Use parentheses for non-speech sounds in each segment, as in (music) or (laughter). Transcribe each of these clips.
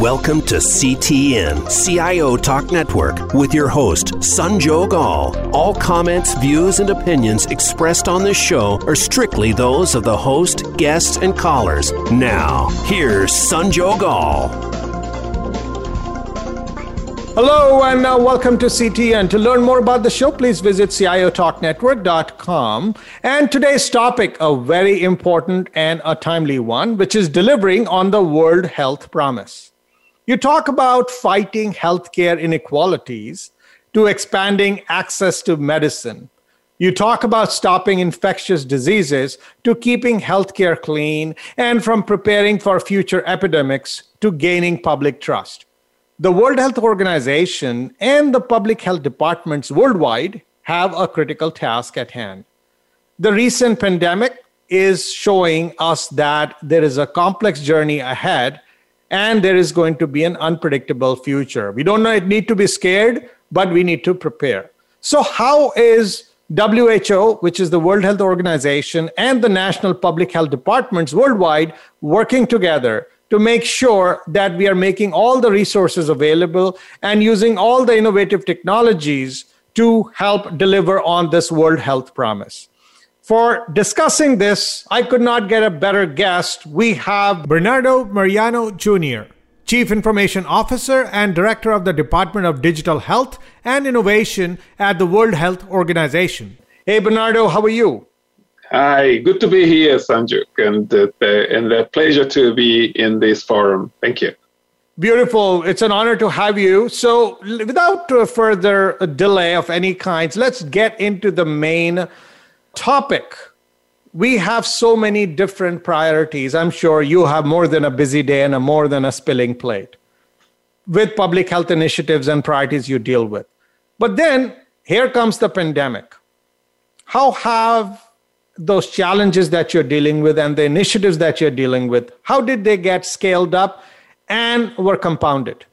Welcome to CTN, CIO Talk Network, with your host, Sanjog Aul. All comments, views, and opinions expressed on this show are strictly those of the host, guests, and callers. Now, here's Sanjog Aul. Hello and uh, welcome to CTN. To learn more about the show, please visit ciotalknetwork.com. And today's topic, a very important and a timely one, which is delivering on the World Health Promise. You talk about fighting healthcare inequalities to expanding access to medicine. You talk about stopping infectious diseases to keeping healthcare clean and from preparing for future epidemics to gaining public trust. The World Health Organization and the public health departments worldwide have a critical task at hand. The recent pandemic is showing us that there is a complex journey ahead and there is going to be an unpredictable future. We don't need to be scared, but we need to prepare. So, how is WHO, which is the World Health Organization, and the national public health departments worldwide working together to make sure that we are making all the resources available and using all the innovative technologies to help deliver on this World Health Promise? For discussing this, I could not get a better guest. We have Bernardo Mariano Jr., Chief Information Officer and Director of the Department of Digital Health and Innovation at the World Health Organization. Hey, Bernardo, how are you? Hi, good to be here, Sanjog, and uh, and a pleasure to be in this forum. Thank you. Beautiful. It's an honor to have you. So, without further delay of any kinds, let's get into the main topic. We have so many different priorities. I'm sure you have more than a busy day and a more than a spilling plate with public health initiatives and priorities you deal with. But then here comes the pandemic. How have those challenges that you're dealing with and the initiatives that you're dealing with, how did they get scaled up and were compounded?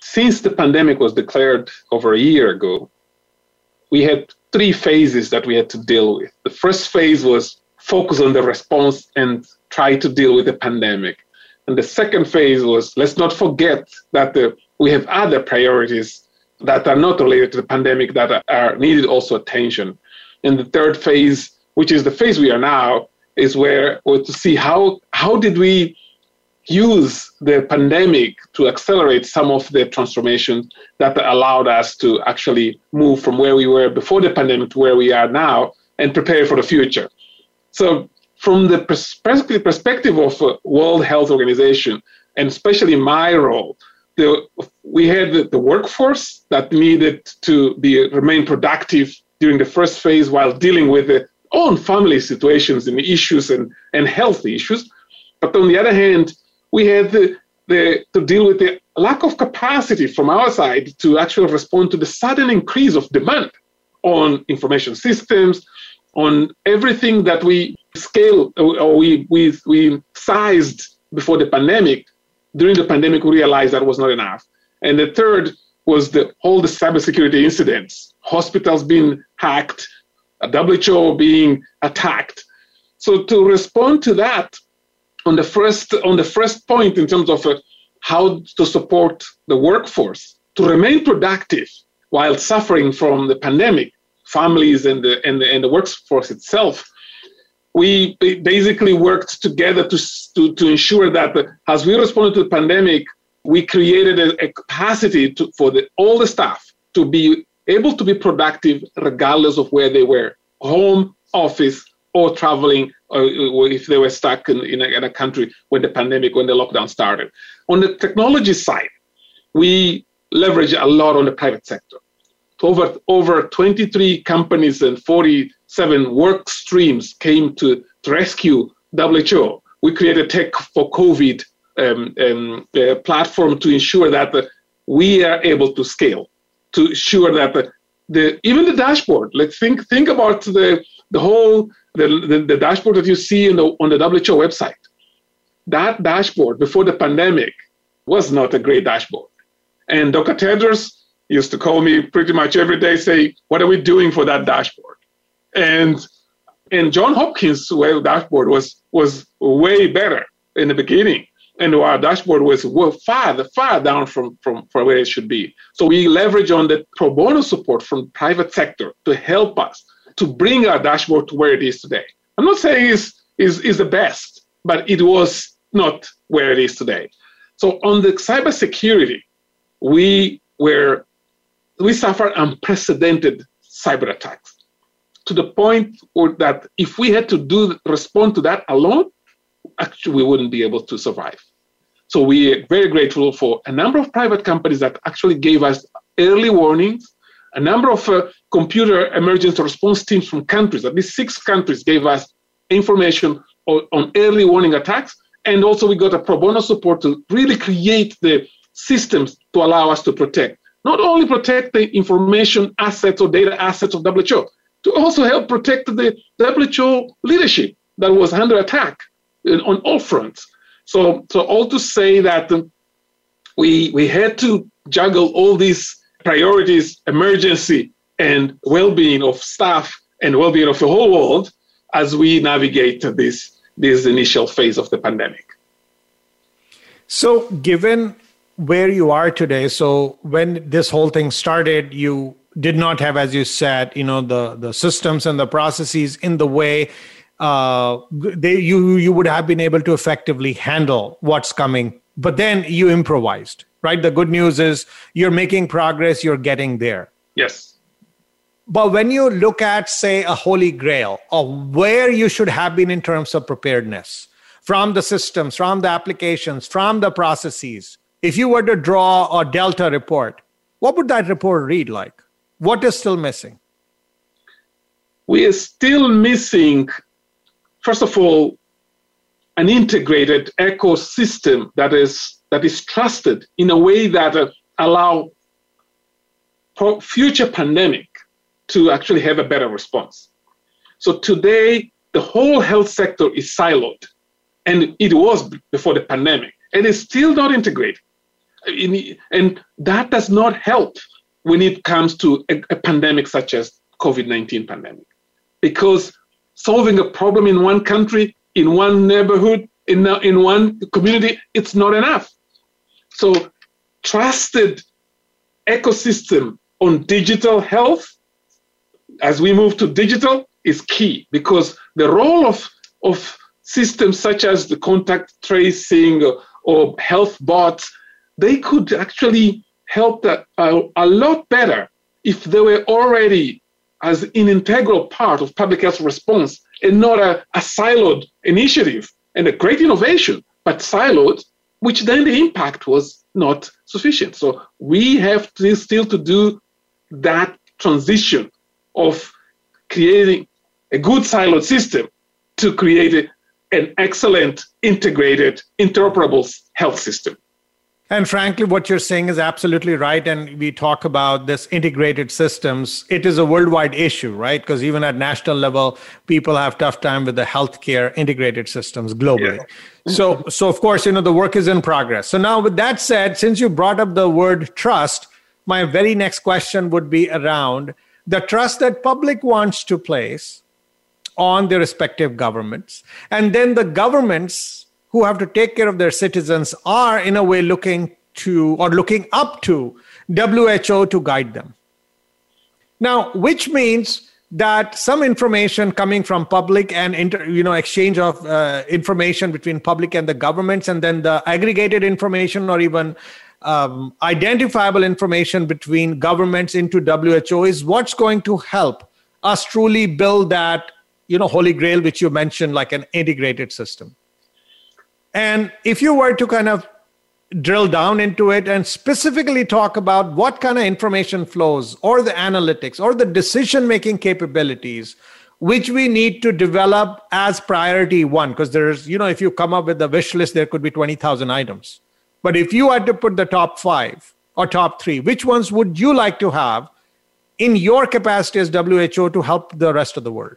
Since the pandemic was declared over a year ago, we had three phases that we had to deal with. The first phase was focus on the response and try to deal with the pandemic. And the second phase was let's not forget that the, we have other priorities that are not related to the pandemic that are, are needed also attention. And the third phase, which is the phase we are now, is where or to see how how did we use the pandemic to accelerate some of the transformation that allowed us to actually move from where we were before the pandemic to where we are now and prepare for the future. So, from the perspective of World Health Organization, and especially my role, the, we had the, the workforce that needed to be remain productive during the first phase while dealing with their own family situations and issues and, and health issues. But on the other hand, we had the, the, to deal with the lack of capacity from our side to actually respond to the sudden increase of demand on information systems, on everything that we scale or we, we, we sized before the pandemic. During the pandemic, we realized that was not enough. And the third was the all the cybersecurity incidents, hospitals being hacked, WHO being attacked. So to respond to that, on the first on the first point in terms of uh, how to support the workforce to remain productive while suffering from the pandemic, families and the and the, and the workforce itself. We basically worked together to, to, to ensure that as we responded to the pandemic, we created a, a capacity to, for the, all the staff to be able to be productive regardless of where they were home, office, or traveling or, if they were stuck in, in a, in, a, country when the pandemic, when the lockdown started. On the technology side, we leverage a lot on the private sector. Over, over 23 companies and 47 work streams came to, to rescue WHO. We created tech for COVID um, um, uh, platform to ensure that uh, we are able to scale, to ensure that the, the even the dashboard. Let's think think about the the whole the, the, the dashboard that you see the, on the WHO website, that dashboard before the pandemic was not a great dashboard. And Dr. Tedros used to call me pretty much every day, say, "What are we doing for that dashboard?" And and John Hopkins' web dashboard was was way better in the beginning. and our dashboard was far, far down from, from, from where it should be. So we leverage on the pro bono support from private sector to help us to bring our dashboard to where it is today. I'm not saying it's, is is the best, but it was not where it is today. So on the cybersecurity, we were we suffered unprecedented cyber attacks to the point that if we had to do respond to that alone, actually we wouldn't be able to survive. So we are very grateful for a number of private companies that actually gave us early warnings. A number of uh, computer emergency response teams from countries, at least six countries, gave us information on, on early warning attacks. And also, we got a pro bono support to really create the systems to allow us to protect. Not only protect the information assets or data assets of WHO, to also help protect the WHO leadership that was under attack on all fronts. So, so all to say that um, we we had to juggle all these priorities, emergency and well-being of staff and well-being of the whole world as we navigate this this initial phase of the pandemic. So, given where you are today, so when this whole thing started, you did not have, as you said, you know, the the systems and the processes in the way uh, they you you would have been able to effectively handle what's coming. But then you improvised, right? The good news is you're making progress. You're getting there. Yes. But when you look at, say, a holy grail of where you should have been in terms of preparedness from the systems, from the applications, from the processes, if you were to draw a Delta report, what would that report read like? What is still missing? We are still missing, first of all, an integrated ecosystem that is that is trusted in a way that uh, allow future pandemic to actually have a better response. So today, the whole health sector is siloed, and it was before the pandemic, and it's still not integrated. And that does not help when it comes to a, a pandemic such as COVID-19 pandemic, because solving a problem in one country, in one neighborhood, in, in one community, it's not enough. So trusted ecosystem on digital health as we move to digital is key because the role of, of systems such as the contact tracing or, or health bots, they could actually help a, a lot better if they were already as an integral part of public health response and not a, a siloed initiative and a great innovation, but siloed, which then the impact was not sufficient. So we have to still to do that transition of creating a good siloed system to create an excellent, integrated, interoperable health system. And frankly, what you're saying is absolutely right. And we talk about this integrated systems. It is a worldwide issue, right? Because even at national level, people have tough time with the healthcare integrated systems globally. Yeah. So, so of course, you know, the work is in progress. So now with that said, since you brought up the word trust, my very next question would be around the trust that public wants to place on their respective governments and then the governments who have to take care of their citizens are in a way looking to or looking up to WHO to guide them now which means that some information coming from public and inter, you know exchange of uh, information between public and the governments and then the aggregated information or even um, identifiable information between governments into WHO is what's going to help us truly build that, you know, holy grail, which you mentioned, like an integrated system. And if you were to kind of drill down into it and specifically talk about what kind of information flows or the analytics or the decision making capabilities which we need to develop as priority one because there's you know if you come up with a wish list there could be 20000 items but if you had to put the top five or top three, which ones would you like to have in your capacity as WHO to help the rest of the world?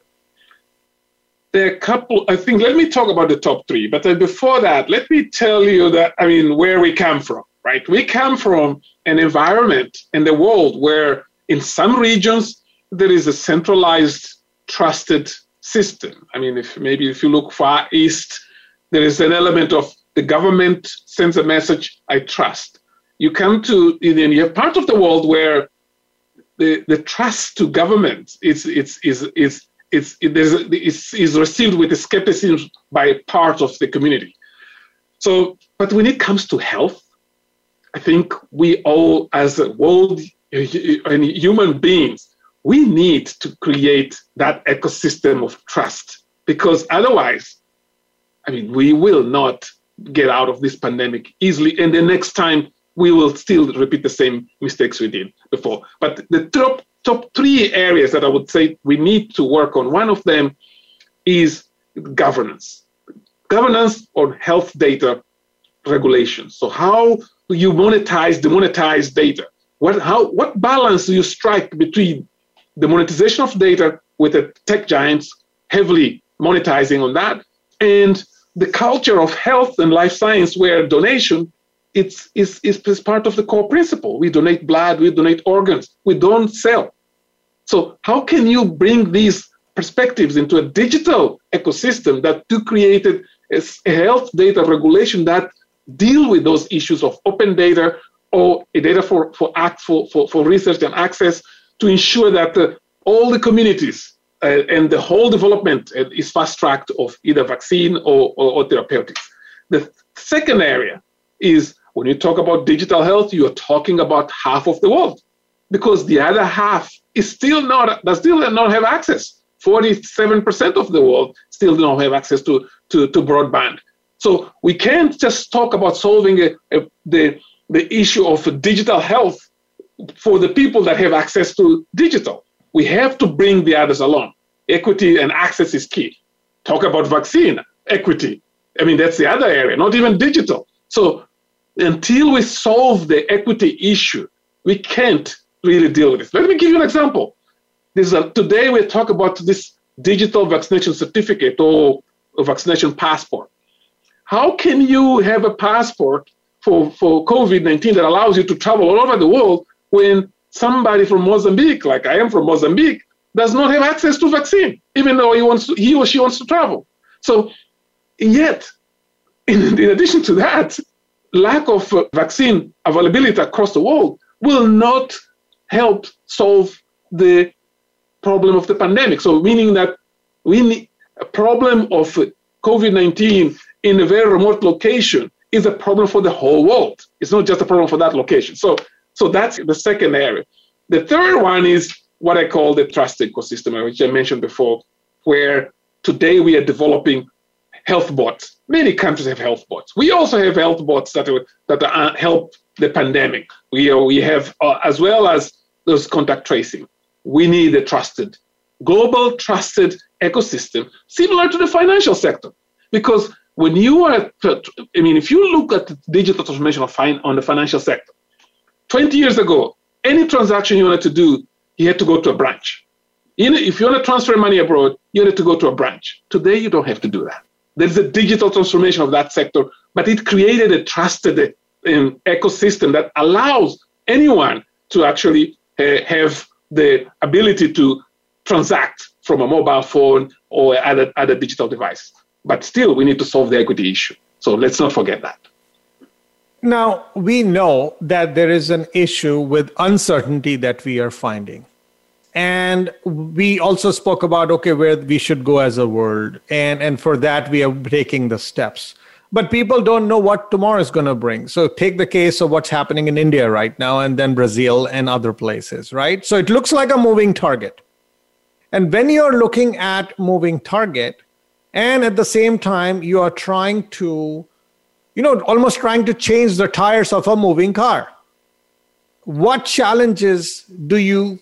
There are a couple, I think, let me talk about the top three. But before that, let me tell you that, I mean, where we come from, right? We come from an environment in the world where in some regions there is a centralized, trusted system. I mean, if maybe if you look far east, there is an element of the government sends a message, I trust. You come to, you have part of the world where the, the trust to government is, is, is, is, is, is, is received with skepticism by part of the community. So, but when it comes to health, I think we all, as a world and human beings, we need to create that ecosystem of trust because otherwise, I mean, we will not get out of this pandemic easily. And the next time, we will still repeat the same mistakes we did before. But the top top three areas that I would say we need to work on. One of them is governance. Governance on health data regulation. So how do you monetize demonetize data? What how what balance do you strike between the monetization of data with the tech giants heavily monetizing on that and the culture of health and life science where donation it's, it's, it's part of the core principle. We donate blood, we donate organs, we don't sell. So, how can you bring these perspectives into a digital ecosystem that to create a health data regulation that deal with those issues of open data or a data for, for, act, for, for, for research and access to ensure that uh, all the communities uh, and the whole development uh, is fast tracked of either vaccine or, or, or therapeutics. The second area is when you talk about digital health, you are talking about half of the world because the other half is still not, does still not have access. 47% of the world still don't have access to, to, to broadband. So we can't just talk about solving a, a, the, the issue of digital health for the people that have access to digital. We have to bring the others along. Equity and access is key. Talk about vaccine equity. I mean, that's the other area, not even digital. So until we solve the equity issue, we can't really deal with it. Let me give you an example. A, today we talk about this digital vaccination certificate or vaccination passport. How can you have a passport for, for COVID 19 that allows you to travel all over the world when somebody from Mozambique, like I am from Mozambique, does not have access to vaccine, even though he wants to, he or she wants to travel? So, yet, in, (laughs) in addition to that, lack of uh, vaccine availability across the world will not help solve the problem of the pandemic. So, meaning that we need a problem of COVID 19 in a very remote location is a problem for the whole world. It's not just a problem for that location. So, so that's the second area. The third one is what I call the trust ecosystem, which I mentioned before, where today we are developing health bots. Many countries have health bots. We also have health bots that, that are, help the pandemic. We, uh, we have, uh, as well as those contact tracing. We need a trusted, global trusted ecosystem, similar to the financial sector. Because when you are, uh, I mean, if you look at the digital transformation of on the financial sector, 20 years ago, any transaction you wanted to do, you had to go to a branch. If you want to transfer money abroad, you had to go to a branch. Today, you don't have to do that. There's a digital transformation of that sector, but it created a trusted um, ecosystem that allows anyone to actually uh, have the ability to transact from a mobile phone or other, other digital device. But still, we need to solve the equity issue. So let's not forget that. Now, we know that there is an issue with uncertainty that we are finding. And we also spoke about, okay, where we should go as a world. And, and for that, we are taking the steps but people don't know what tomorrow is going to bring. So take the case of what's happening in India right now and then Brazil and other places, right? So it looks like a moving target. And when you're looking at moving target and at the same time you are trying to you know almost trying to change the tires of a moving car. What challenges do you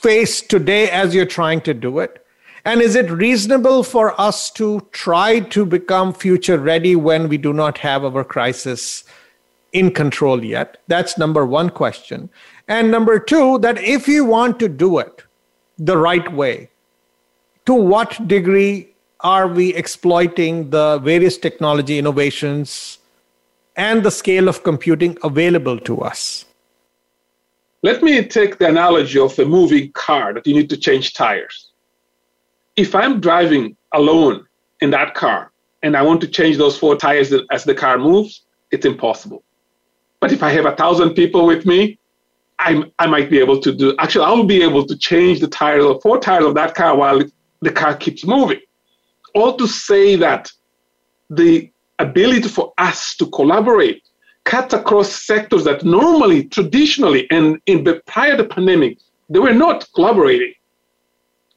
face today as you're trying to do it? And is it reasonable for us to try to become future ready when we do not have our crisis in control yet? That's number one question. And number two, that if you want to do it the right way, to what degree are we exploiting the various technology innovations and the scale of computing available to us? Let me take the analogy of a moving car that you need to change tires if I'm driving alone in that car and I want to change those four tires as the car moves, it's impossible. But if I have a thousand people with me, I'm, I might be able to do, actually, I'll be able to change the tires, the four tires of that car while the car keeps moving. All to say that the ability for us to collaborate, cut across sectors that normally, traditionally, and in the prior to the pandemic, they were not collaborating.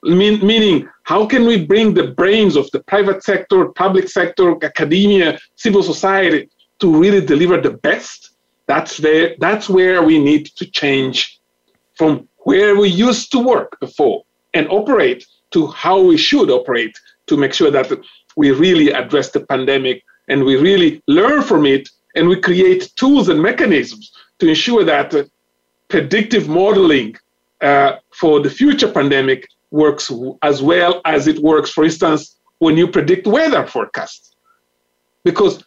Mean, meaning, how can we bring the brains of the private sector, public sector, academia, civil society to really deliver the best? That's where, that's where we need to change from where we used to work before and operate to how we should operate to make sure that we really address the pandemic and we really learn from it and we create tools and mechanisms to ensure that predictive modeling uh, for the future pandemic works as well as it works, for instance, when you predict weather forecasts. Because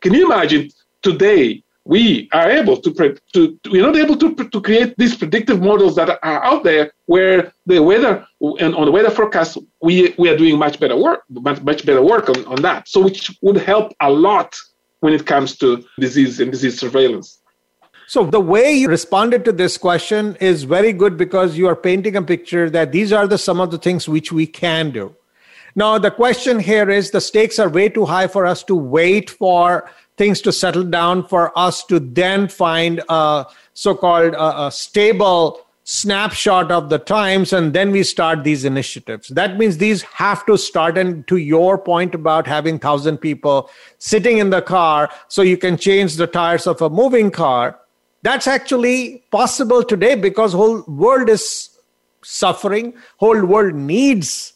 can you imagine today we are able to, to we're not able to, to create these predictive models that are out there where the weather and on the weather forecast we, we are doing much better work much, much better work on, on that so which would help a lot when it comes to disease and disease surveillance so the way you responded to this question is very good because you are painting a picture that these are the some of the things which we can do. Now the question here is the stakes are way too high for us to wait for things to settle down for us to then find a so-called a stable snapshot of the times and then we start these initiatives. That means these have to start and to your point about having 1000 people sitting in the car so you can change the tires of a moving car that's actually possible today because whole world is suffering. Whole world needs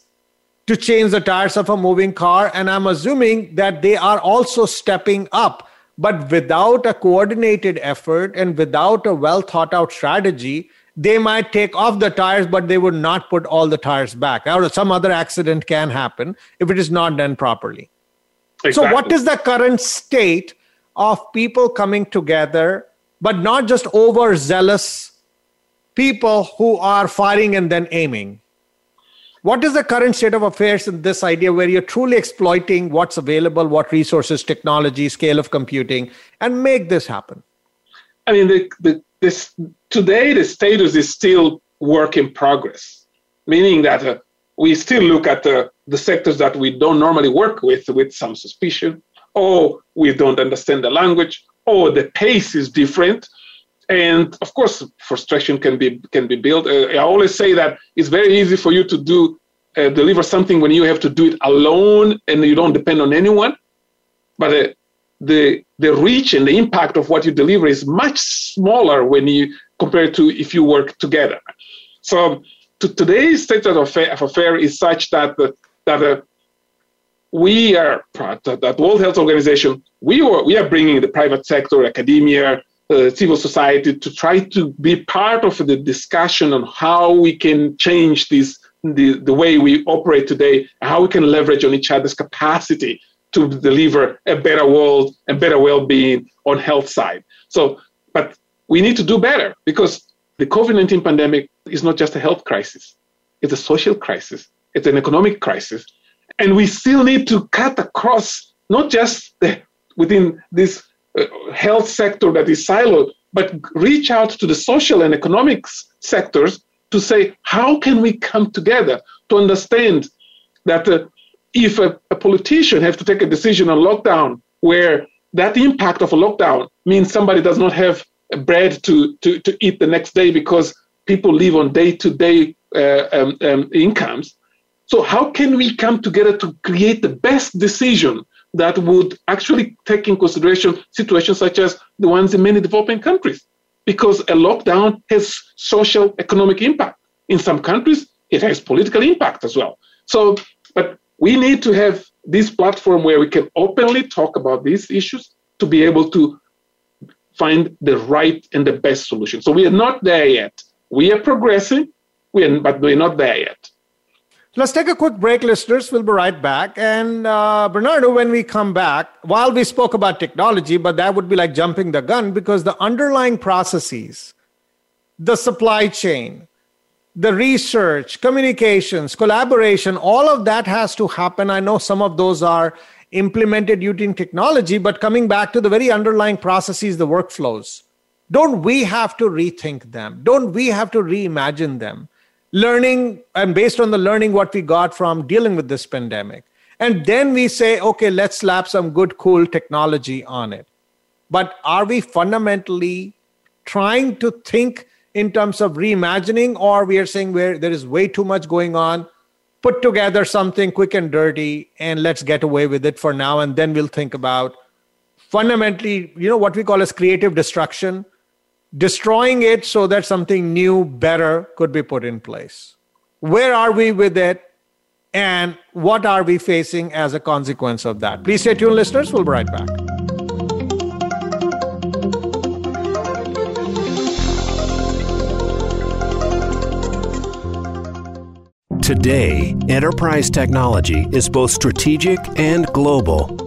to change the tires of a moving car and i'm assuming that they are also stepping up. But without a coordinated effort and without a well thought out strategy they might take off the tires but they would not put all the tires back or some other accident can happen if it is not done properly exactly. so what is the current state of people coming together but not just overzealous people who are firing and then aiming. What is the current state of affairs in this idea where you're truly exploiting what's available, what resources, technology, scale of computing, and make this happen? I mean, the, the, this, today the status is still work in progress, meaning that uh, we still look at the, the sectors that we don't normally work with with some suspicion, or we don't understand the language, or the pace is different. And of course, frustration can be can be built. Uh, I always say that it's very easy for you to do uh, deliver something when you have to do it alone and you don't depend on anyone. But uh, the the reach and the impact of what you deliver is much smaller when you compare to if you work together. So to today's state of affair, of affair is such that uh, that uh, we are that World Health Organization. We are we are bringing the private sector, academia, uh, civil society to try to be part of the discussion on how we can change this the, the way we operate today, how we can leverage on each other's capacity to deliver a better world and better well-being on health side. So, but we need to do better because the COVID-19 pandemic is not just a health crisis; it's a social crisis, it's an economic crisis, and we still need to cut across not just the, within this uh, health sector that is siloed, but reach out to the social and economic sectors to say, how can we come together to understand that uh, if a, a politician has to take a decision on lockdown where that impact of a lockdown means somebody does not have bread to, to, to eat the next day because people live on day-to-day uh, um, um, incomes, so, how can we come together to create the best decision that would actually take in consideration situations such as the ones in many developing countries? Because a lockdown has social economic impact. In some countries, it has political impact as well. So, but we need to have this platform where we can openly talk about these issues to be able to find the right and the best solution. So we are not there yet. We are progressing, we are, but we're not there yet. Let's take a quick break, listeners. We'll be right back. And uh, Bernardo, when we come back, while we spoke about technology, but that would be like jumping the gun because the underlying processes, the supply chain, the research, communications, collaboration, all of that has to happen. I know some of those are implemented using technology, but coming back to the very underlying processes, the workflows, don't we have to rethink them? Don't we have to reimagine them? Learning and based on the learning what we got from dealing with this pandemic. And then we say, okay, let's slap some good, cool technology on it. But are we fundamentally trying to think in terms of reimagining, or we are saying where there is way too much going on, put together something quick and dirty, and let's get away with it for now, and then we'll think about fundamentally, you know, what we call as creative destruction, destroying it so that something new, better could be put in place. Where are we with it? And what are we facing as a consequence of that? Please stay tuned, listeners. We'll be right back. Today, enterprise technology is both strategic and global.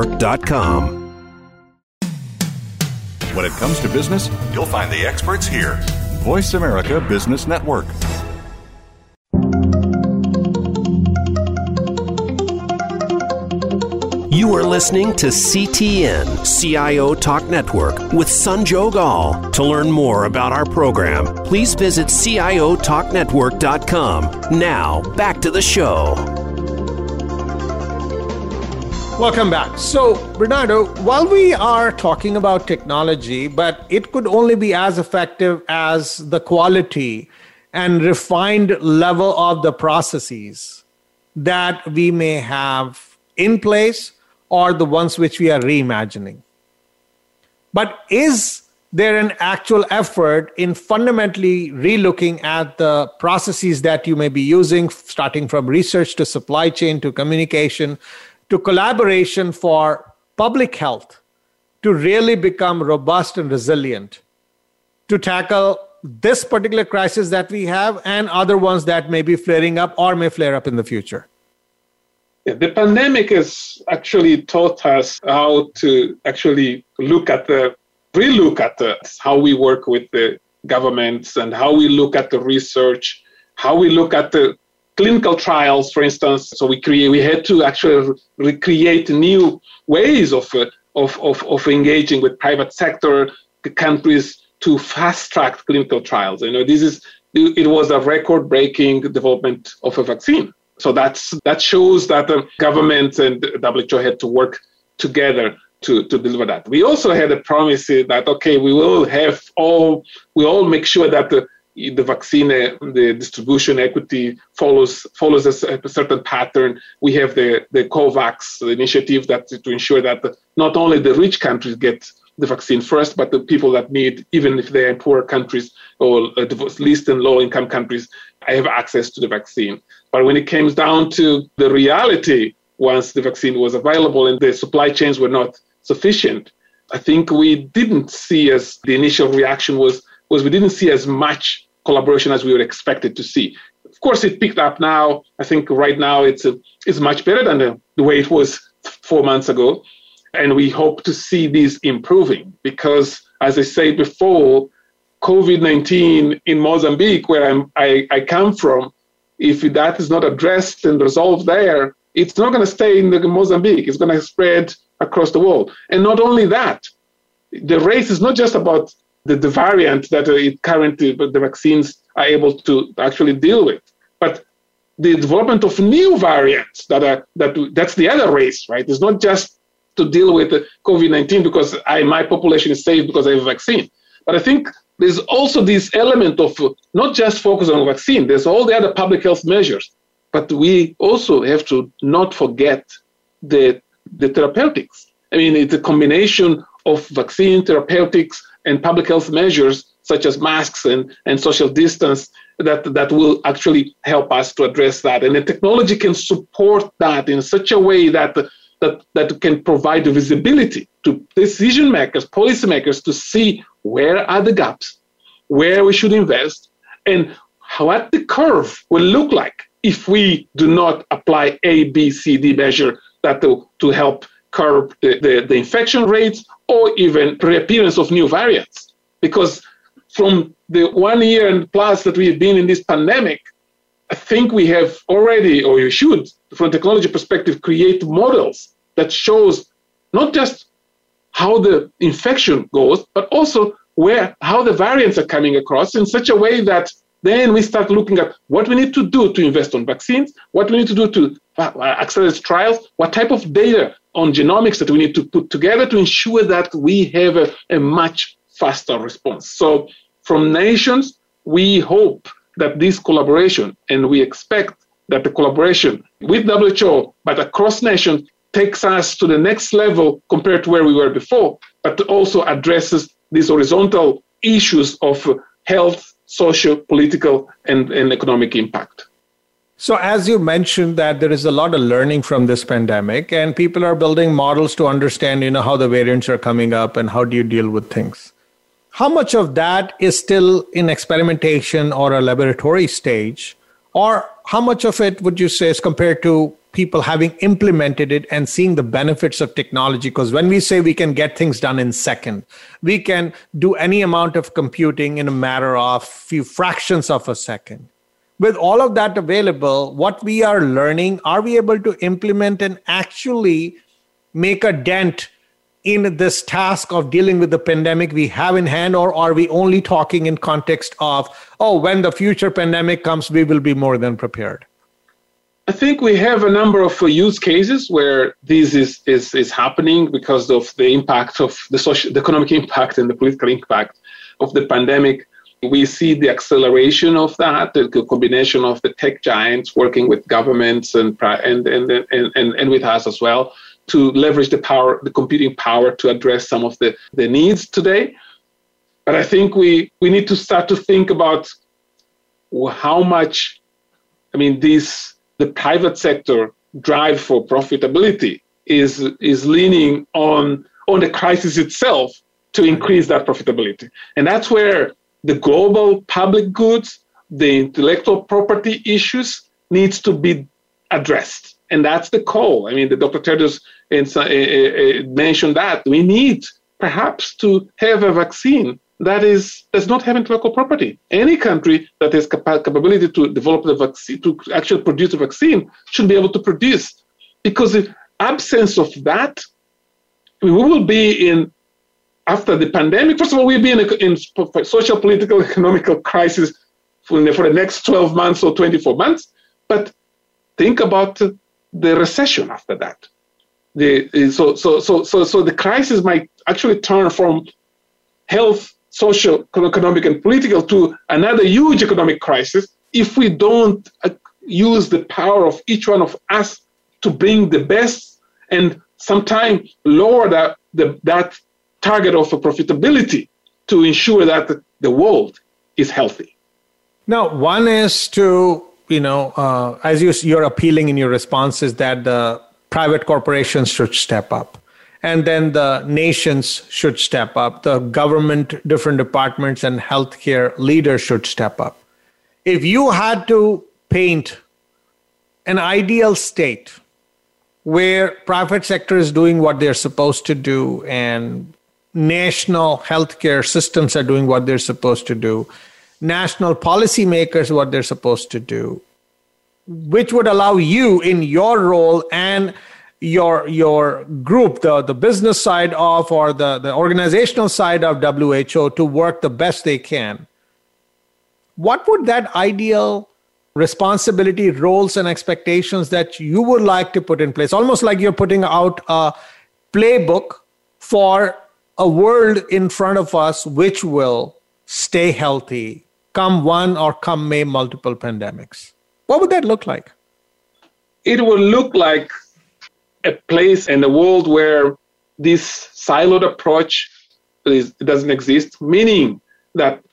CIOTalkNetwork.com. When it comes to business, you'll find the experts here. Voice America Business Network. You are listening to CTN CIO Talk Network with Sanjog Aul. To learn more about our program, please visit CIOTalkNetwork.com. Now, back to the show. Welcome back. So, Bernardo, while we are talking about technology, but it could only be as effective as the quality and refined level of the processes that we may have in place or the ones which we are reimagining. But is there an actual effort in fundamentally relooking at the processes that you may be using, starting from research to supply chain to communication to collaboration for public health to really become robust and resilient to tackle this particular crisis that we have and other ones that may be flaring up or may flare up in the future? The pandemic has actually taught us how to actually look at the relook at the, how we work with the governments and how we look at the research, how we look at the clinical trials, for instance. So we create, we had to actually recreate new ways of, uh, of, of, of engaging with private sector countries to fast track clinical trials. You know, this is it was a record breaking development of a vaccine. So that's that shows that the government and WHO had to work together to, to deliver that. We also had a promise that okay, we will have all we all make sure that the the vaccine, uh, the distribution equity follows follows a, a, certain pattern. We have the the COVAX initiative that to ensure that not only the rich countries get the vaccine first, but the people that need, even if they're in poor countries or least and low income countries, have access to the vaccine. But when it comes down to the reality, once the vaccine was available and the supply chains were not sufficient, I think we didn't see as the initial reaction was was we didn't see as much collaboration as we were expected to see. Of course, it picked up now. I think right now it's a, it's much better than the, the way it was four months ago, and we hope to see this improving because, as I said before, COVID nineteen in Mozambique, where I'm, I, I come from, if that is not addressed and resolved there, it's not going to stay in Mozambique. It's going to spread across the world. And not only that, the race is not just about the, the variant that uh, it currently the vaccines are able to actually deal with. But the development of new variants that are that that's the other race, right? It's not just to deal with COVID-19 because I my population is safe because I have a vaccine. But I think there's also this element of not just focus on vaccine. There's all the other public health measures, but we also have to not forget the the therapeutics. I mean, it's a combination of vaccine therapeutics and public health measures such as masks and, and social distance that, that will actually help us to address that. And the technology can support that in such a way that, that, that can provide visibility to decision makers, policymakers to see where are the gaps, where we should invest, and what the curve will look like if we do not apply A, B, C, D measure that to, to help curb the, the, the infection rates or even reappearance of new variants. Because from the one year and plus that we've been in this pandemic, I think we have already, or you should, from a technology perspective, create models that shows not just how the infection goes, but also where how the variants are coming across in such a way that then we start looking at what we need to do to invest on vaccines, what we need to do to uh, accelerate trials, what type of data on genomics that we need to put together to ensure that we have a, a much faster response. So, from nations, we hope that this collaboration, and we expect that the collaboration with WHO, but across nations, takes us to the next level compared to where we were before, but also addresses these horizontal issues of health, social, political, and, and economic impact. So, as you mentioned, that there is a lot of learning from this pandemic, and people are building models to understand, you know, how the variants are coming up and how do you deal with things. How much of that is still in experimentation or a laboratory stage, or how much of it would you say is compared to people having implemented it and seeing the benefits of technology because when we say we can get things done in second we can do any amount of computing in a matter of few fractions of a second with all of that available what we are learning are we able to implement and actually make a dent in this task of dealing with the pandemic we have in hand or are we only talking in context of oh when the future pandemic comes we will be more than prepared I think we have a number of uh, use cases where this is, is, is happening because of the impact of the social, the economic impact and the political impact of the pandemic. We see the acceleration of that, the combination of the tech giants working with governments and, and, and, and, and, and with us as well to leverage the power, the computing power to address some of the, the needs today. But I think we, we need to start to think about how much, I mean, these the private sector drive for profitability is is leaning on on the crisis itself to increase that profitability and that's where the global public goods the intellectual property issues needs to be addressed and that's the call i mean the dr tedros uh, uh, uh, mentioned that we need perhaps to have a vaccine that is does not have intellectual property. Any country that has capa- capability to develop the vaccine, to actually produce a vaccine, should be able to produce. Because the absence of that, we will be in after the pandemic. First of all, we'll be in, a, in social, political, (laughs) economical crisis for the, for the next 12 months or 24 months. But think about the recession after that. The, so, so, so, so, so the crisis might actually turn from health social, economic, and political to another huge economic crisis if we don't uh, use the power of each one of us to bring the best and sometimes lower that, the, that target of a profitability to ensure that the world is healthy. Now, one is to, you know, uh, as you, you're appealing in your responses that the private corporations should step up and then the nations should step up the government different departments and healthcare leaders should step up if you had to paint an ideal state where private sector is doing what they're supposed to do and national healthcare systems are doing what they're supposed to do. National policymakers what they're supposed to do. Which would allow you in your role and your your group the the business side of or the the organizational side of WHO to work the best they can. What would that ideal responsibility roles and expectations that you would like to put in place? Almost like you're putting out a playbook for a world in front of us which will stay healthy come one or come may multiple pandemics what would that look like it will look like a place in a world where this siloed approach is, doesn't exist, meaning that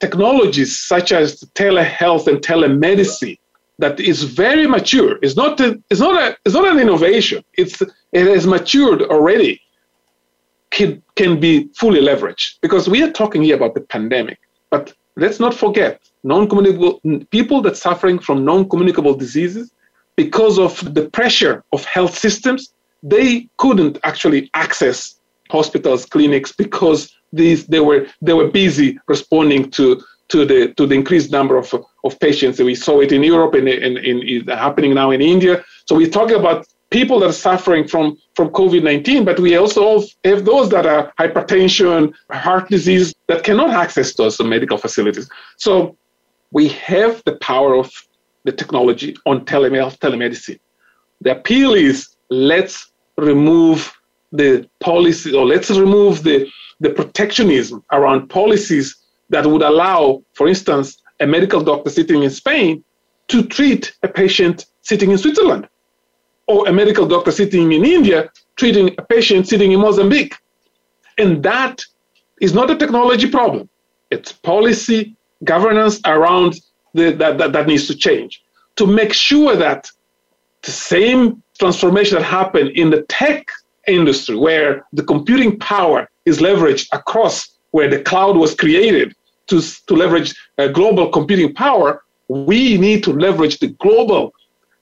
technologies such as telehealth and telemedicine that is very mature. It's not a, it's not a, it's not an innovation. It's it has matured already. Can can be fully leveraged because we are talking here about the pandemic. But let's not forget non-communicable people that suffering from non-communicable diseases because of the pressure of health systems. They couldn't actually access hospitals, clinics because these they were they were busy responding to to the to the increased number of, of patients. We saw it in Europe and in, in, happening now in India. So we're talking about people that are suffering from, from COVID-19, but we also have those that are hypertension, heart disease that cannot access those medical facilities. So we have the power of the technology on telehealth, telemedicine. The appeal is let's remove the policy or let's remove the, the protectionism around policies that would allow, for instance, a medical doctor sitting in Spain to treat a patient sitting in Switzerland, or a medical doctor sitting in India treating a patient sitting in Mozambique. And that is not a technology problem. It's policy governance around the, that, that, that needs to change to make sure that the same transformation that happened in the tech industry, where the computing power is leveraged across where the cloud was created to, to leverage uh, global computing power, we need to leverage the global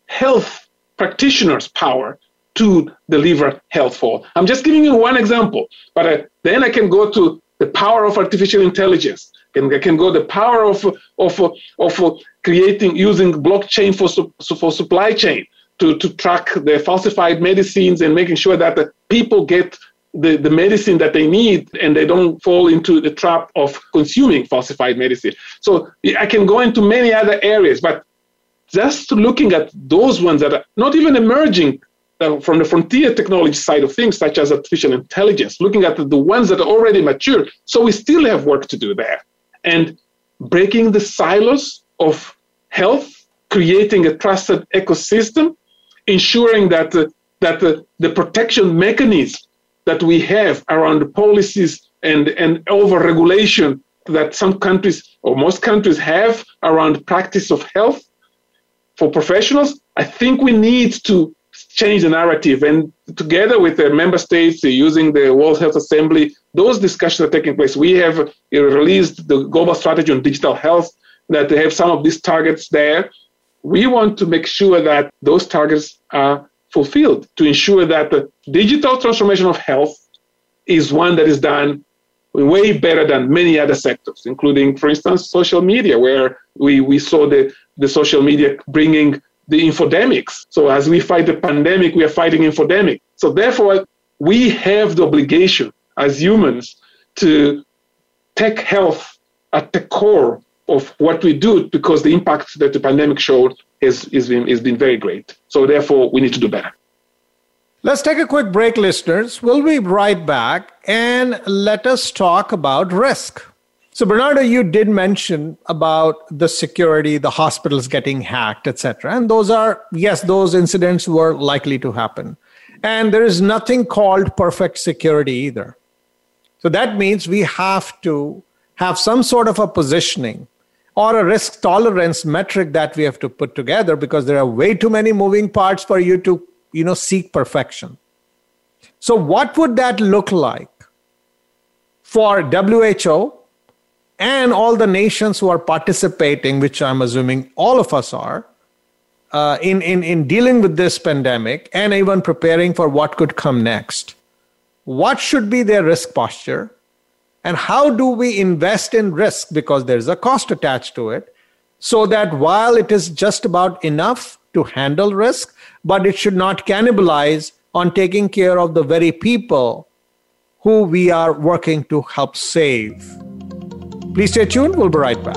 health practitioners' power to deliver health for. I'm just giving you one example, but uh, then I can go to the power of artificial intelligence, and I can go the power of of of creating using blockchain for for supply chain to to track the falsified medicines and making sure that the people get the, the medicine that they need and they don't fall into the trap of consuming falsified medicine. So I can go into many other areas, but just looking at those ones that are not even emerging uh, from the frontier technology side of things, such as artificial intelligence, looking at the ones that are already mature. So we still have work to do there. And breaking the silos of health, creating a trusted ecosystem, ensuring that, uh, that uh, the protection mechanism that we have around policies and, and over regulation that some countries or most countries have around practice of health for professionals, I think we need to change the narrative. And together with the member states using the World Health Assembly, those discussions are taking place. We have uh, released the global strategy on digital health that they have some of these targets there. We want to make sure that those targets are fulfilled to ensure that the digital transformation of health is one that is done way better than many other sectors, including, for instance, social media, where we, we saw the, the social media bringing the infodemics. So as we fight the pandemic, we are fighting infodemic. So therefore, we have the obligation as humans to take health at the core of what we do because the impact that the pandemic showed has, has, been, has been very great. So therefore, we need to do better. Let's take a quick break, listeners. We'll be right back and let us talk about risk. So, Bernardo, you did mention about the security, the hospitals getting hacked, etc. And those are, yes, those incidents were likely to happen. And there is nothing called perfect security either. So that means we have to have some sort of a positioning or a risk tolerance metric that we have to put together because there are way too many moving parts for you to you know seek perfection so what would that look like for who and all the nations who are participating which i'm assuming all of us are uh, in, in, in dealing with this pandemic and even preparing for what could come next what should be their risk posture? And how do we invest in risk? Because there's a cost attached to it so that while it is just about enough to handle risk but it should not cannibalize on taking care of the very people who we are working to help save please stay tuned we'll be right back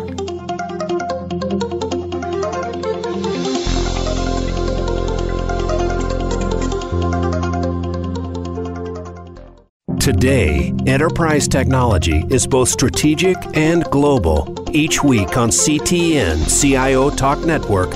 Today, enterprise technology is both strategic and global. Each week on CTN CIO Talk Network,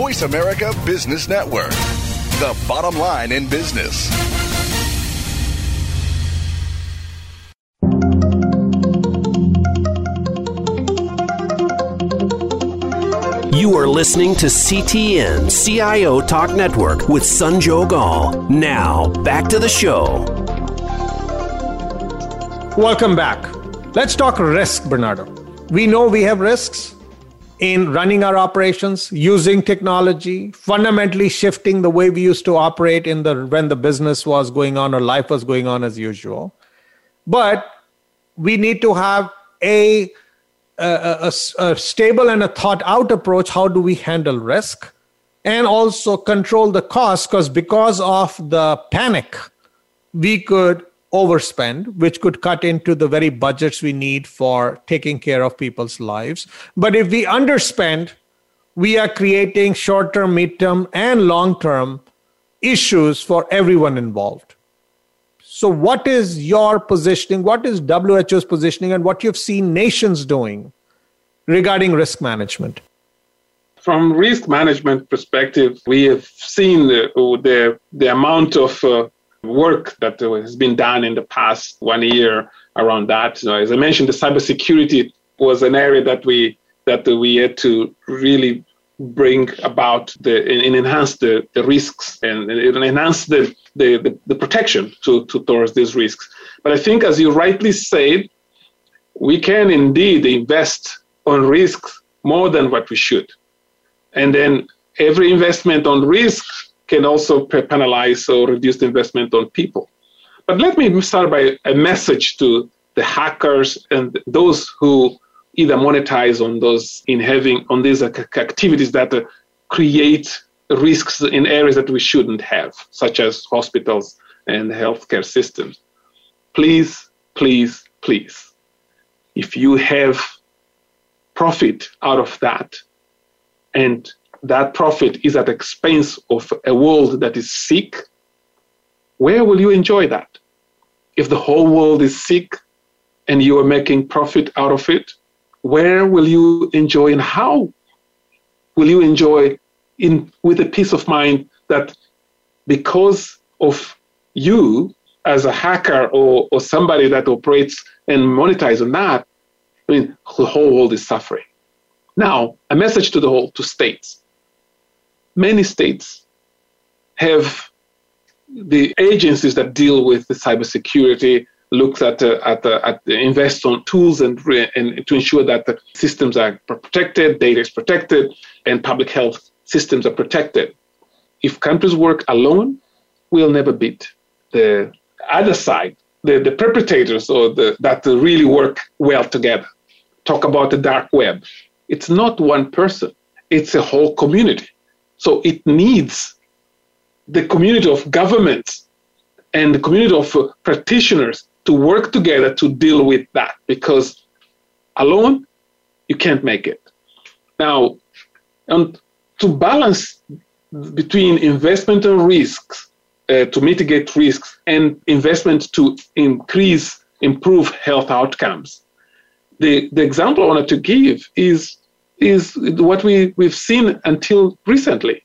Voice America Business Network, the bottom line in business. You are listening to CTN CIO Talk Network with Sanjog Aul. Now, back to the show. Welcome back. Let's talk risk, Bernardo. We know we have risks in running our operations, using technology, fundamentally shifting the way we used to operate in the when the business was going on or life was going on as usual. But we need to have a a, a, a stable and a thought out approach. How do we handle risk? And also control the cost because because of the panic, we could overspend, which could cut into the very budgets we need for taking care of people's lives. But if we underspend, we are creating short term, mid term, and long term issues for everyone involved. So, what is your positioning? What is WHO's positioning, and what you've seen nations doing regarding risk management? From risk management perspective, we have seen the the, the amount of uh, work that uh, has been done in the past one year around that. So as I mentioned, the cybersecurity was an area that we that we had to really bring about the and enhance the, the risks and, and enhance the, the, the, the protection to, to towards these risks. But I think as you rightly said, we can indeed invest on risks more than what we should. And then every investment on risk can also penalize or reduce the investment on people. But let me start by a message to the hackers and those who either monetize on those in having on these activities that uh, create risks in areas that we shouldn't have, such as hospitals and healthcare systems. Please, please, please, if you have profit out of that and that profit is at expense of a world that is sick, where will you enjoy that? If the whole world is sick and you are making profit out of it, where will you enjoy and how will you enjoy in with a peace of mind that because of you as a hacker or, or somebody that operates and monetizes on that, I mean the whole world is suffering. Now, a message to the whole to states many states have the agencies that deal with the cybersecurity looked at uh, at, uh, at the invest on tools and and to ensure that the systems are protected, data is protected, and public health systems are protected. If countries work alone, we'll never beat the other side, the, the perpetrators or the that really work well together. Talk about the dark web. It's not one person; it's a whole community. So it needs the community of governments and the community of uh, practitioners to work together to deal with that because alone you can't make it. Now, and to balance between investment and risks, uh, to mitigate risks, and investment to increase, improve health outcomes. The, the example I wanted to give is is what we, we've seen until recently.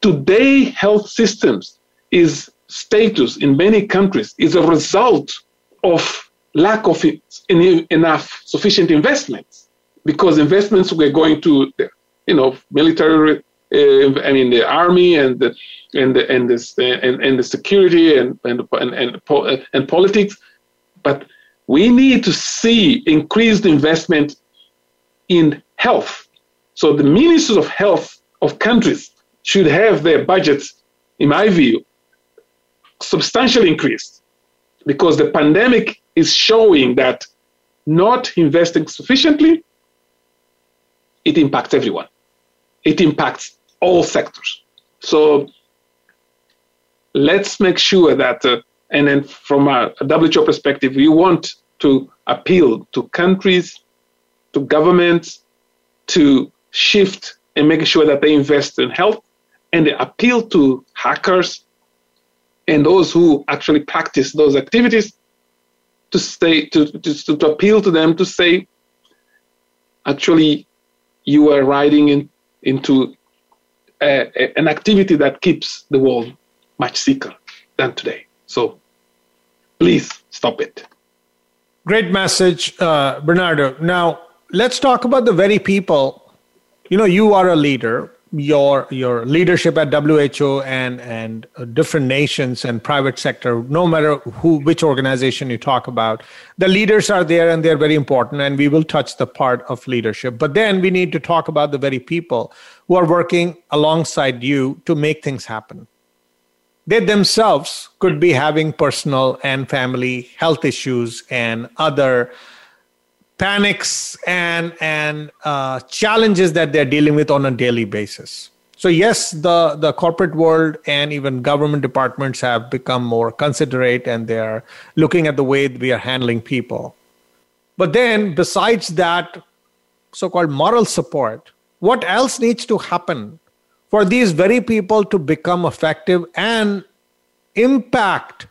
Today, health systems is status in many countries is a result of lack of enough sufficient investments because investments were going to you know military uh, I mean the army and the and the and the and, and the security and and and and, and politics but we need to see increased investment in health. So the ministers of health of countries should have their budgets, in my view, substantially increased because the pandemic is showing that not investing sufficiently, it impacts everyone. it impacts all sectors. So let's make sure that, uh, and then from a, a WHO perspective, we want to appeal to countries, to governments, to shift and make sure that they invest in health, and they appeal to hackers and those who actually practice those activities to stay to, to, to appeal to them to say actually you are riding in, into a, a, an activity that keeps the world much sicker than today. So please stop it. Great message uh, bernardo. Now let's talk about the very people you know you are a leader your your leadership at WHO and and uh, different nations and private sector, no matter who which organization you talk about, the leaders are there and they're very important, and we will touch the part of leadership. But then we need to talk about the very people who are working alongside you to make things happen. They themselves could be having personal and family health issues and other panics and and uh, challenges that they're dealing with on a daily basis. So yes, the the corporate world and even government departments have become more considerate and they are looking at the way we are handling people. But then, besides that so-called moral support, what else needs to happen for these very people to become effective and impact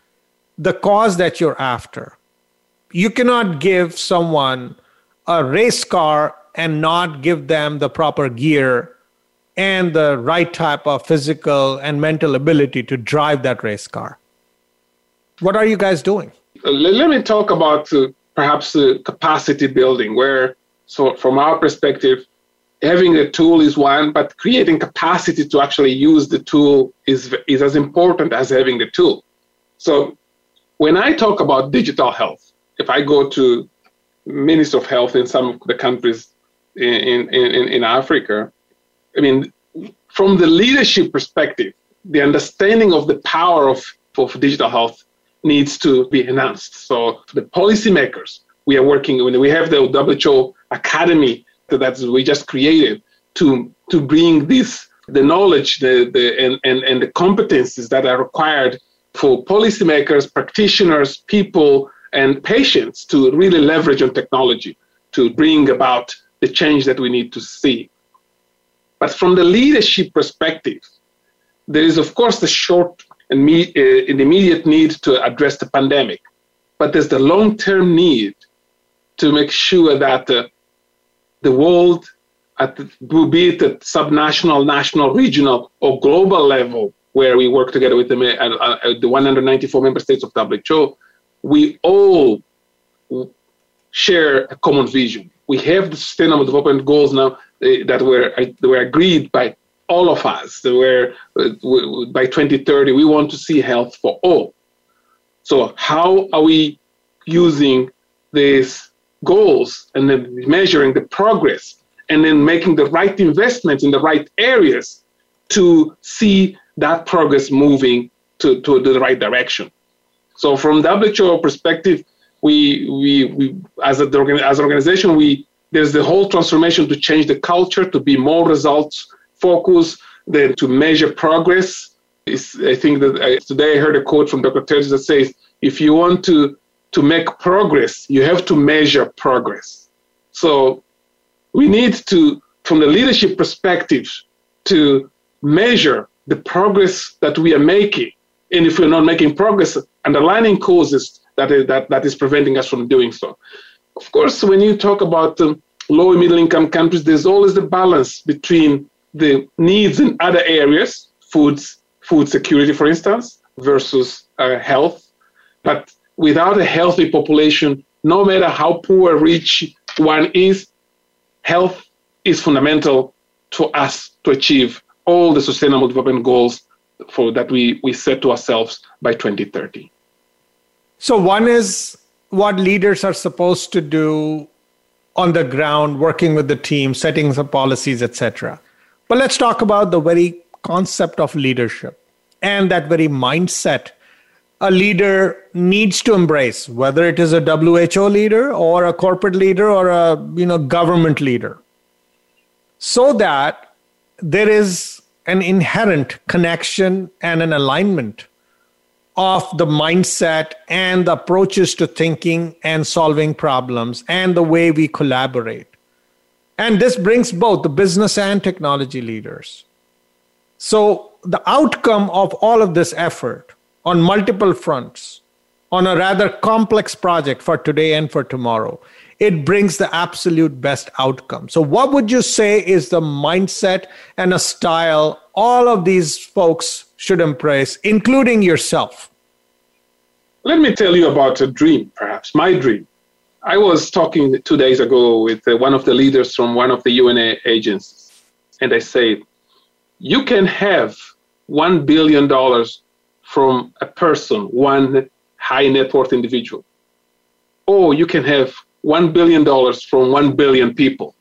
the cause that you're after? You cannot give someone a race car and not give them the proper gear and the right type of physical and mental ability to drive that race car. What are you guys doing? Uh, let me talk about uh, perhaps uh, capacity building, where, so from our perspective, having a tool is one, but creating capacity to actually use the tool is, is as important as having the tool. So when I talk about digital health, if I go to Minister of Health in some of the countries in, in, in Africa, I mean, from the leadership perspective, the understanding of the power of, of digital health needs to be enhanced. So the policymakers, we are working, we have the WHO Academy that we just created to, to bring this, the knowledge the, the, and, and, and the competencies that are required for policymakers, practitioners, people and patients to really leverage on technology to bring about the change that we need to see. But from the leadership perspective, there is, of course, the short and me- uh, immediate need to address the pandemic, but there's the long term need to make sure that uh, the world, at the, be it at subnational, national, regional, or global level, where we work together with the, uh, uh, the 194 member states of WHO, we all share a common vision. We have the Sustainable Development Goals now uh, that were uh, were agreed by all of us. That were uh, by 2030 we want to see health for all. So how are we using these goals and then measuring the progress and then making the right investments in the right areas to see that progress moving to, to the right direction? So from WHO perspective, we we, we as a as an organization we there's the whole transformation to change the culture to be more results focused than to measure progress. It's, I think that I, today I heard a quote from Dr. Tedros that says, "If you want to to make progress, you have to measure progress." So we need to, from the leadership perspective, to measure the progress that we are making and if we're not making progress, underlying causes that is, that, that is preventing us from doing so. Of course, when you talk about um, low and middle income countries, there's always the balance between the needs in other areas, foods, food security, for instance, versus uh, health. But without a healthy population, no matter how poor or rich one is, health is fundamental to us to achieve all the sustainable development goals for that we, we set to ourselves by 2030. So one is what leaders are supposed to do on the ground, working with the team, setting some policies, etc. But let's talk about the very concept of leadership and that very mindset a leader needs to embrace, whether it is a WHO leader or a corporate leader or a you know government leader, so that there is an inherent connection and an alignment of the mindset and the approaches to thinking and solving problems and the way we collaborate. And this brings both the business and technology leaders. So, the outcome of all of this effort on multiple fronts, on a rather complex project for today and for tomorrow, it brings the absolute best outcome. So, what would you say is the mindset and a style all of these folks should embrace, including yourself? Let me tell you about a dream, perhaps my dream. I was talking two days ago with uh, one of the leaders from one of the UN agencies, and I said, You can have $1 billion from a person, one high net worth individual, or you can have $1 billion from 1 billion people.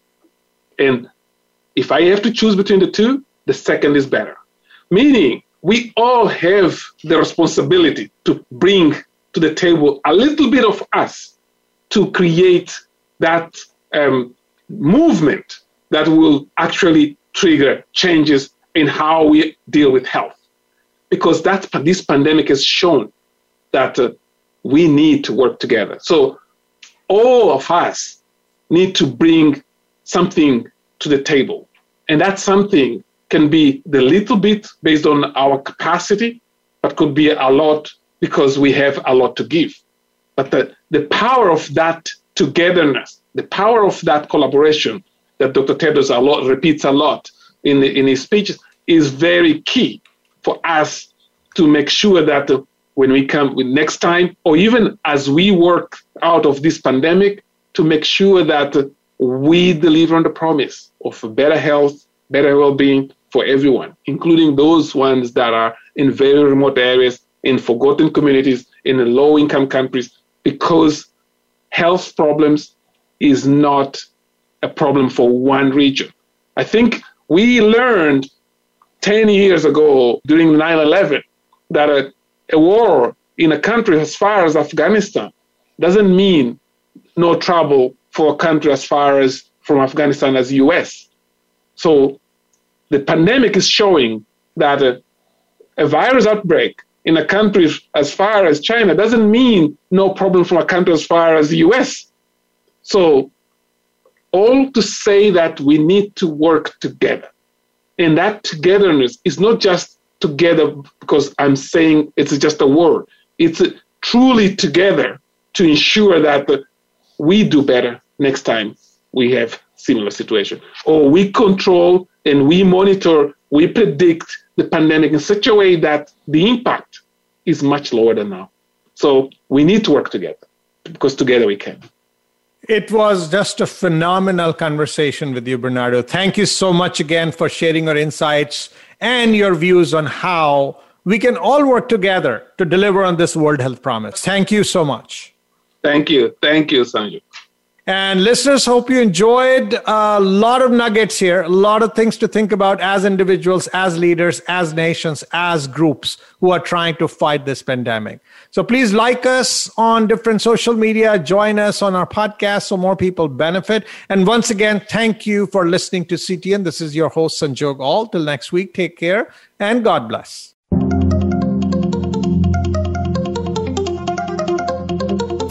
And if I have to choose between the two, the second is better. Meaning, we all have the responsibility to bring to the table a little bit of us to create that um, movement that will actually trigger changes in how we deal with health. Because that, this pandemic has shown that uh, we need to work together. So all of us need to bring something to the table. And that something can be the little bit based on our capacity, but could be a lot because we have a lot to give. But the, the power of that togetherness, the power of that collaboration that Dr. Tedros a lot, repeats a lot in, in his speeches is very key for us to make sure that when we come next time, or even as we work out of this pandemic, to make sure that we deliver on the promise of better health, better well-being for everyone, including those ones that are in very remote areas in forgotten communities, in low income countries, because health problems is not a problem for one region. I think we learned 10 years ago during 9 11 that a, a war in a country as far as Afghanistan doesn't mean no trouble for a country as far as from Afghanistan as the US. So the pandemic is showing that a, a virus outbreak in a country as far as China doesn't mean no problem from a country as far as the US. So, all to say that we need to work together. And that togetherness is not just together because I'm saying it's just a word, it's truly together to ensure that we do better next time we have similar situation or we control and we monitor we predict the pandemic in such a way that the impact is much lower than now. So we need to work together because together we can. It was just a phenomenal conversation with you, Bernardo. Thank you so much again for sharing your insights and your views on how we can all work together to deliver on this World Health Promise. Thank you so much. Thank you. Thank you, Sanju. And listeners, hope you enjoyed a lot of nuggets here, a lot of things to think about as individuals, as leaders, as nations, as groups who are trying to fight this pandemic. So please like us on different social media, join us on our podcast so more people benefit. And once again, thank you for listening to CTN. This is your host, Sanjog Aul. Till next week, take care and God bless.